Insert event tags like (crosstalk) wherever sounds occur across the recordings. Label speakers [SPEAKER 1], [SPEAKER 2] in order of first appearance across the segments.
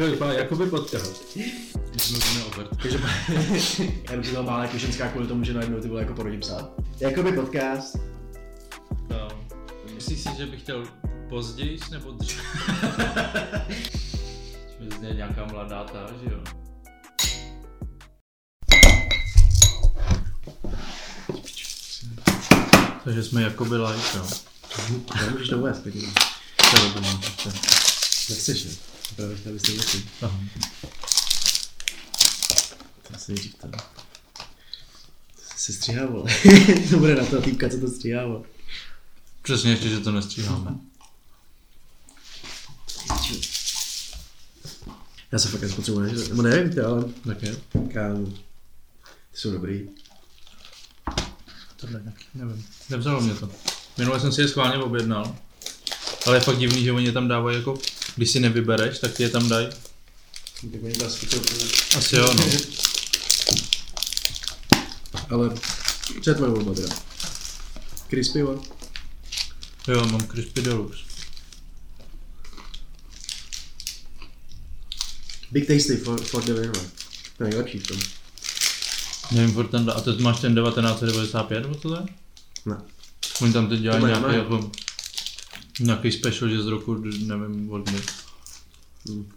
[SPEAKER 1] takhle vypadá jakoby podcast. Když jsme obrt.
[SPEAKER 2] Takže (laughs) já bych si to mála jako ženská kvůli tomu, že najednou ty vole jako porodí psa. Jakoby podcast.
[SPEAKER 1] No. Myslíš si, že bych chtěl později nebo dřív? (laughs) Že zně nějaká mladá ta, že jo? Takže jsme jakoby live, jo.
[SPEAKER 2] Já můžeš to uvést, pěkně.
[SPEAKER 1] To je to je-
[SPEAKER 2] Nechceš, ne? Tady jste věci.
[SPEAKER 1] Aha.
[SPEAKER 2] To. To se stříhá, vole. (laughs) to bude na to týpka, co to stříhá, vole.
[SPEAKER 1] Přesně ještě, že to nestříháme.
[SPEAKER 2] Já se fakt nespotřebuji, ne? Nebo nevím, ty, ale
[SPEAKER 1] Tak je.
[SPEAKER 2] kámo. Ty jsou dobrý.
[SPEAKER 1] Tohle nějaký, nevím. Nevzalo mě to. Minule jsem si je schválně objednal. Ale je fakt divný, že oni je tam dávají jako, když si nevybereš, tak ti je tam dají.
[SPEAKER 2] To asi to
[SPEAKER 1] Asi jo, no.
[SPEAKER 2] Ale co je tvoje volba teda? Crispy, vole?
[SPEAKER 1] Jo, mám crispy deluxe.
[SPEAKER 2] Big Tasty for, for the win, vole. To je nejlepší v tom.
[SPEAKER 1] Nevím, furt ten, a teď máš ten 1995, nebo co to je?
[SPEAKER 2] Ne.
[SPEAKER 1] Oni tam teď dělají
[SPEAKER 2] To
[SPEAKER 1] nějaký, jako, nějaký special, že z roku, nevím, od kdy.
[SPEAKER 2] Hmm.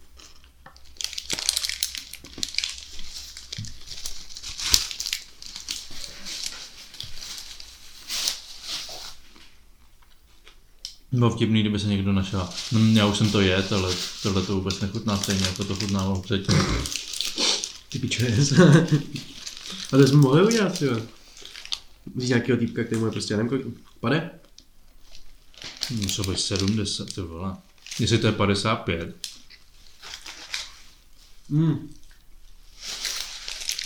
[SPEAKER 1] Bylo vtipný, kdyby se někdo našel. Hm, já už jsem to jet, ale tohle to vůbec nechutná stejně, jako to chutnalo předtím.
[SPEAKER 2] Ty piče. A (laughs) to jsme mohli udělat, jo. Vzít nějakého týpka, který mu je prostě, já nevím, kolik, pade?
[SPEAKER 1] Musel být 70, ty vole. Jestli to je 55,
[SPEAKER 2] Hmm.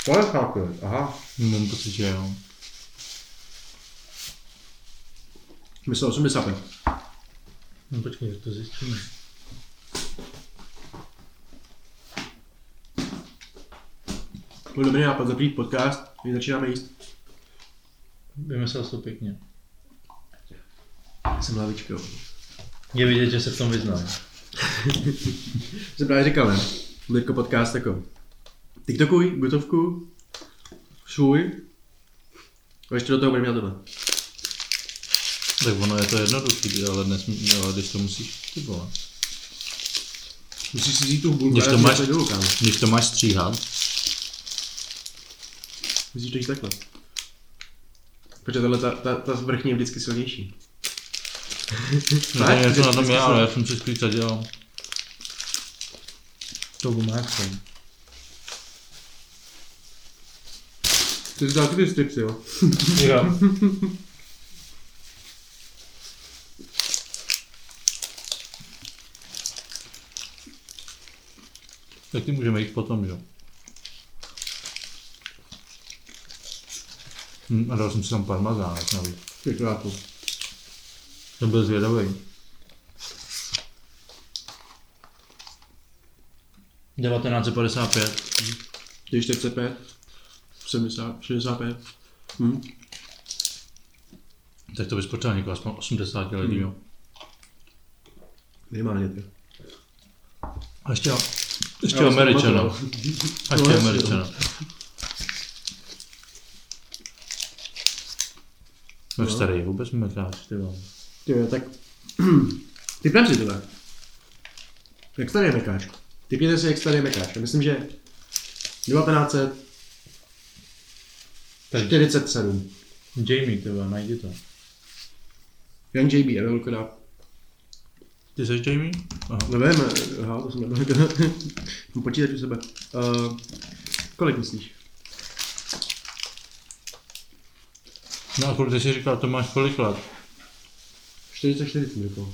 [SPEAKER 2] To je chápu, aha.
[SPEAKER 1] mám pocit, že jo.
[SPEAKER 2] Myslel 85.
[SPEAKER 1] No počkej, to zjistíme.
[SPEAKER 2] Byl dobrý nápad, zapřít podcast, my začínáme jíst.
[SPEAKER 1] Vymyslel jsi to pěkně.
[SPEAKER 2] Jsem hlavička, jo.
[SPEAKER 1] Je vidět, že se v tom vyznám. (laughs)
[SPEAKER 2] Jsem právě říkal, ne? Jako podcast jako TikTokuj, gotovku, svůj. A ještě do toho budeme dělat tohle.
[SPEAKER 1] Tak ono je to jednoduchý, ale, nesmí, ale když to musíš, ty vole.
[SPEAKER 2] Musíš si vzít tu bulku
[SPEAKER 1] Když to máš-
[SPEAKER 2] dolů.
[SPEAKER 1] Když to máš stříhat,
[SPEAKER 2] Musíš to jíst takhle. Protože tohle, ta, ta, ta vrchní je vždycky silnější.
[SPEAKER 1] No to
[SPEAKER 2] Tak,
[SPEAKER 1] něco na tom je, ale já jsem si spíš dělal. To gumáčkem.
[SPEAKER 2] Ty jsi dal ty stripsy, jo?
[SPEAKER 1] Jo. (laughs) Tak ty můžeme jít potom, jo. Hm, a dal jsem si tam parmazánek navíc.
[SPEAKER 2] Ty krátu.
[SPEAKER 1] To byl zvědavý. 1955.
[SPEAKER 2] 45, 70, 65. Hm.
[SPEAKER 1] Tak to bys potřeboval někoho aspoň 80 lidí, jo.
[SPEAKER 2] Minimálně ty.
[SPEAKER 1] A ještě, ještě
[SPEAKER 2] Já
[SPEAKER 1] Američana. A ještě
[SPEAKER 2] No,
[SPEAKER 1] Američana. No
[SPEAKER 2] No.
[SPEAKER 1] starý, vůbec mekáč, ty vole.
[SPEAKER 2] Ty jo, tak... Typnem si tohle. Jak starý je mekáč? Typněte si, jak starý je mekáč. Já myslím, že 1947.
[SPEAKER 1] Jamie, ty vole, najdi to.
[SPEAKER 2] Young JB, já velko dá.
[SPEAKER 1] Ty jsi Jamie? Aha.
[SPEAKER 2] Nevím, aha, to jsem nebyl. (laughs) Mám počítač u sebe. Uh, kolik myslíš?
[SPEAKER 1] No a ty jsi říkal, to máš kolik let?
[SPEAKER 2] 44 jsem řekl.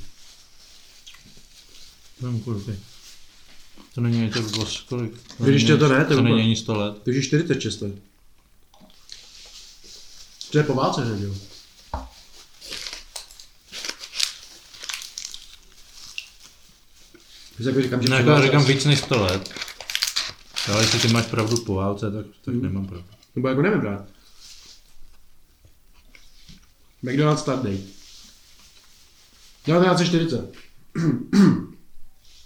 [SPEAKER 1] Nevím kolik. To není ani tak vlastně kolik.
[SPEAKER 2] Když
[SPEAKER 1] není-
[SPEAKER 2] to ne, to
[SPEAKER 1] to není ani 100 let.
[SPEAKER 2] Takže 46 let. To je po válce, že jo? Když jako říkám, že
[SPEAKER 1] No
[SPEAKER 2] po
[SPEAKER 1] jako říkám víc než 100 let. Ale jestli ty máš pravdu po válce, tak, tak
[SPEAKER 2] Hmm.
[SPEAKER 1] nemám pravdu.
[SPEAKER 2] Nebo jako nevím brát. McDonald's start date. 1940. (clears throat)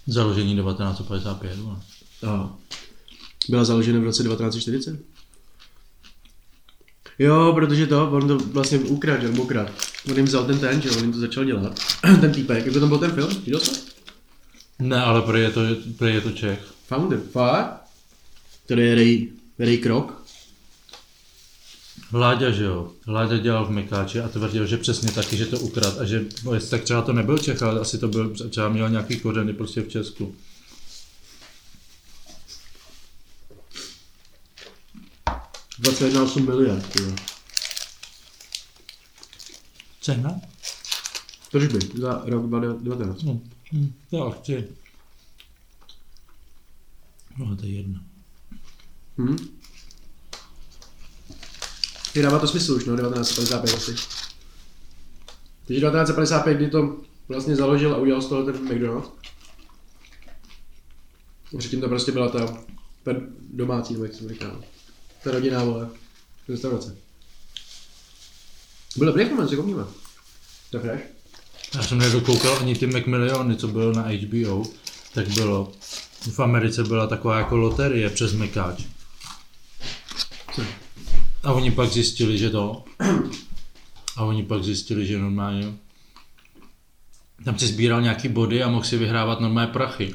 [SPEAKER 1] Založení 1955. vole.
[SPEAKER 2] Aha. Byla založena v roce 1940. Jo, protože to, on to vlastně ukradl, že? ukradl. On jim vzal ten ten, že on jim to začal dělat. (clears throat) ten týpek, jak to tam byl ten film? Viděl jsi? to?
[SPEAKER 1] Ne, ale prý je to, prý je to Čech.
[SPEAKER 2] Founder. Fakt? Tady je Ray, Ray Krok.
[SPEAKER 1] Láďa, že jo. Láďa dělal v Mekáči a tvrdil, že přesně taky, že to ukrad a že no, jestli tak třeba to nebyl Čech, ale asi to byl, třeba měl nějaký kořeny prostě v Česku.
[SPEAKER 2] Dvacet osm miliard, tyjo.
[SPEAKER 1] Cena?
[SPEAKER 2] Tržby za rok 2019.
[SPEAKER 1] No, hm, já chci. No, to je jedno.
[SPEAKER 2] Hm? Ty dává to smysl už, no, 1955 asi. Takže 1955, kdy to vlastně založil a udělal z toho ten McDonald's. Předtím to prostě byla ta, ta domácí, nebo jak jsem říkal. Ta rodinná, vole, restaurace. Byl dobrý moment, si komníme. To je fresh.
[SPEAKER 1] Já jsem nedokoukal ani ty McMilliony, co bylo na HBO, tak bylo, v Americe byla taková jako loterie přes Mekáč.
[SPEAKER 2] Co?
[SPEAKER 1] A oni pak zjistili, že to, a oni pak zjistili, že normálně, tam si sbíral nějaký body a mohl si vyhrávat normálně prachy.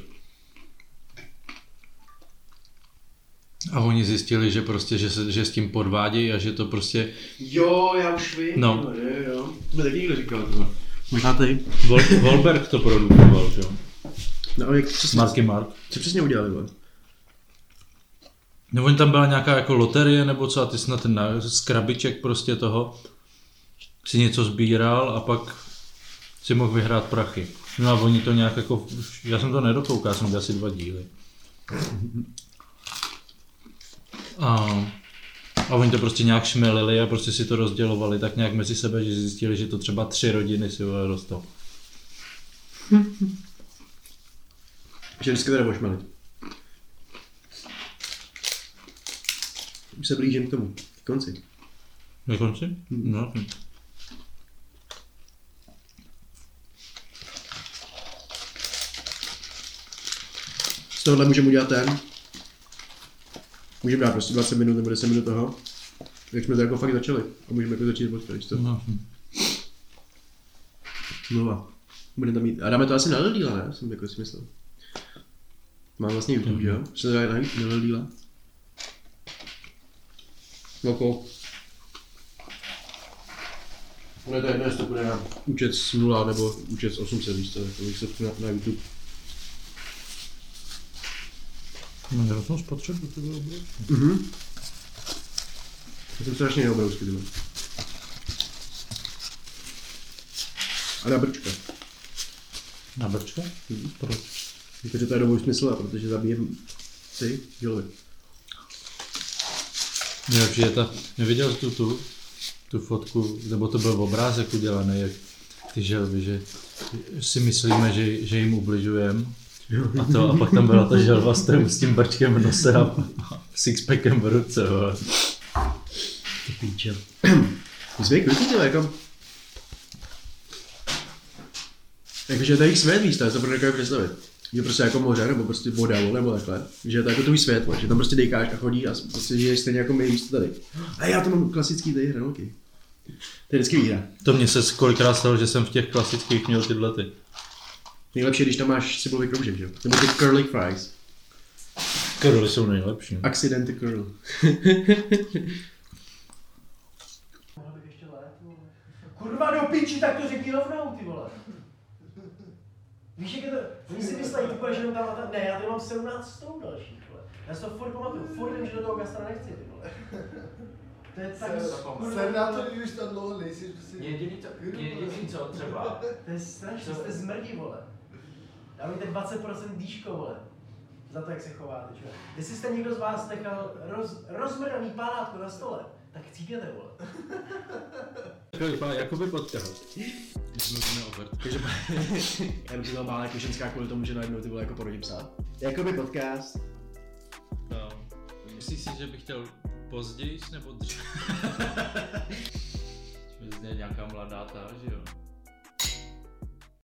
[SPEAKER 1] A oni zjistili, že prostě, že, se, že s tím podvádějí a že to prostě,
[SPEAKER 2] Jo, já už vím.
[SPEAKER 1] No.
[SPEAKER 2] Jo, jo. To mi taky někdo říkal. tohle. Možná ty.
[SPEAKER 1] Vol, Volberg to produkoval, že jo?
[SPEAKER 2] No ale jak přesně,
[SPEAKER 1] Marky Mark.
[SPEAKER 2] co přesně udělali, vole?
[SPEAKER 1] Oni tam byla nějaká jako loterie nebo co a ty snad na, krabiček prostě toho si něco sbíral a pak si mohl vyhrát prachy. No a oni to nějak jako, já jsem to nedokoukal, jsem asi dva díly. A, a oni to prostě nějak šmelili a prostě si to rozdělovali tak nějak mezi sebe, že zjistili, že to třeba tři rodiny si rostou.
[SPEAKER 2] Že vždycky teda pošmelit. Už se blížím k tomu, k konci.
[SPEAKER 1] Na konci? No,
[SPEAKER 2] Z tohohle můžeme udělat ten. Můžeme dát prostě 20 minut nebo 10 minut toho. Jak jsme to jako fakt začali. A můžeme jako začít víš co?
[SPEAKER 1] no.
[SPEAKER 2] Znova. Budeme tam mít. A dáme to asi na Ldíla, ne? Jsem jako si myslel. Mám vlastně YouTube, že jo? Co to dá na na Jako... No to je jedno, jestli to bude na účet z 0 nebo účet z 800, víš co, jako výsledku na, na YouTube.
[SPEAKER 1] No, já jsem spotřebu, to bylo dobré.
[SPEAKER 2] Mhm. To jsem strašně neobrousky, tyhle. A na brčka.
[SPEAKER 1] Na brčka? Proč?
[SPEAKER 2] Protože to je dobou smysl, protože zabijem si žilvy.
[SPEAKER 1] Nejlepší je ta, neviděl tu, tu, tu fotku, nebo to byl obrázek udělaný, jak ty želvy, že si myslíme, že, že jim ubližujeme. A, to, a pak tam byla ta želva s tím, s tím brčkem v nose a (laughs) sixpackem v ruce.
[SPEAKER 2] Ty píčel. My jsme tyhle, jako... Jakože to je jich svět víc, to je to pro představit. Že prostě jako moře, nebo prostě voda, nebo takhle. Že je to jako tvůj svět, že tam prostě dejkáš a chodíš a prostě žiješ stejně jako my, víš co tady. A já to mám klasický tady hranolky. To je vždycky výhra.
[SPEAKER 1] To mě se kolikrát stalo, že jsem v těch klasických měl tyhle ty.
[SPEAKER 2] Nejlepší, když tam máš cibulový kroužek, že jo? Nebo ty curly fries.
[SPEAKER 1] Curly jsou nejlepší.
[SPEAKER 2] Accidenty curl. (laughs)
[SPEAKER 3] Kurva do piči, tak to řekni rovnou, ty vole. Víš, jak je to, oni si myslí, ty že jenom tam, tam, ne, já tady mám 17 stolů dalších, vole. Já si to furt pamatuju, furt vím, že do toho gastra nechci, ty vole. To je tak,
[SPEAKER 4] Jsem na to, když už tam dlouho nejsi, prostě...
[SPEAKER 5] Jediný, to, jediný co třeba,
[SPEAKER 3] to je strašné, jste zmrdí, vole. Dávajte 20% dýško, vole. Za to, jak se chováte, čo? Jestli jste někdo z vás nechal roz, rozmrdaný pálátko na stole, tak cípěte, vole.
[SPEAKER 1] To jako by podcast.
[SPEAKER 2] Takže já bych si to bál jako ženská kvůli tomu, že najednou ty vole jako porodí psa. Jakoby podcast.
[SPEAKER 1] No. Myslíš si, že bych chtěl později nebo dřív? (laughs) Že nějaká mladá ta, že jo?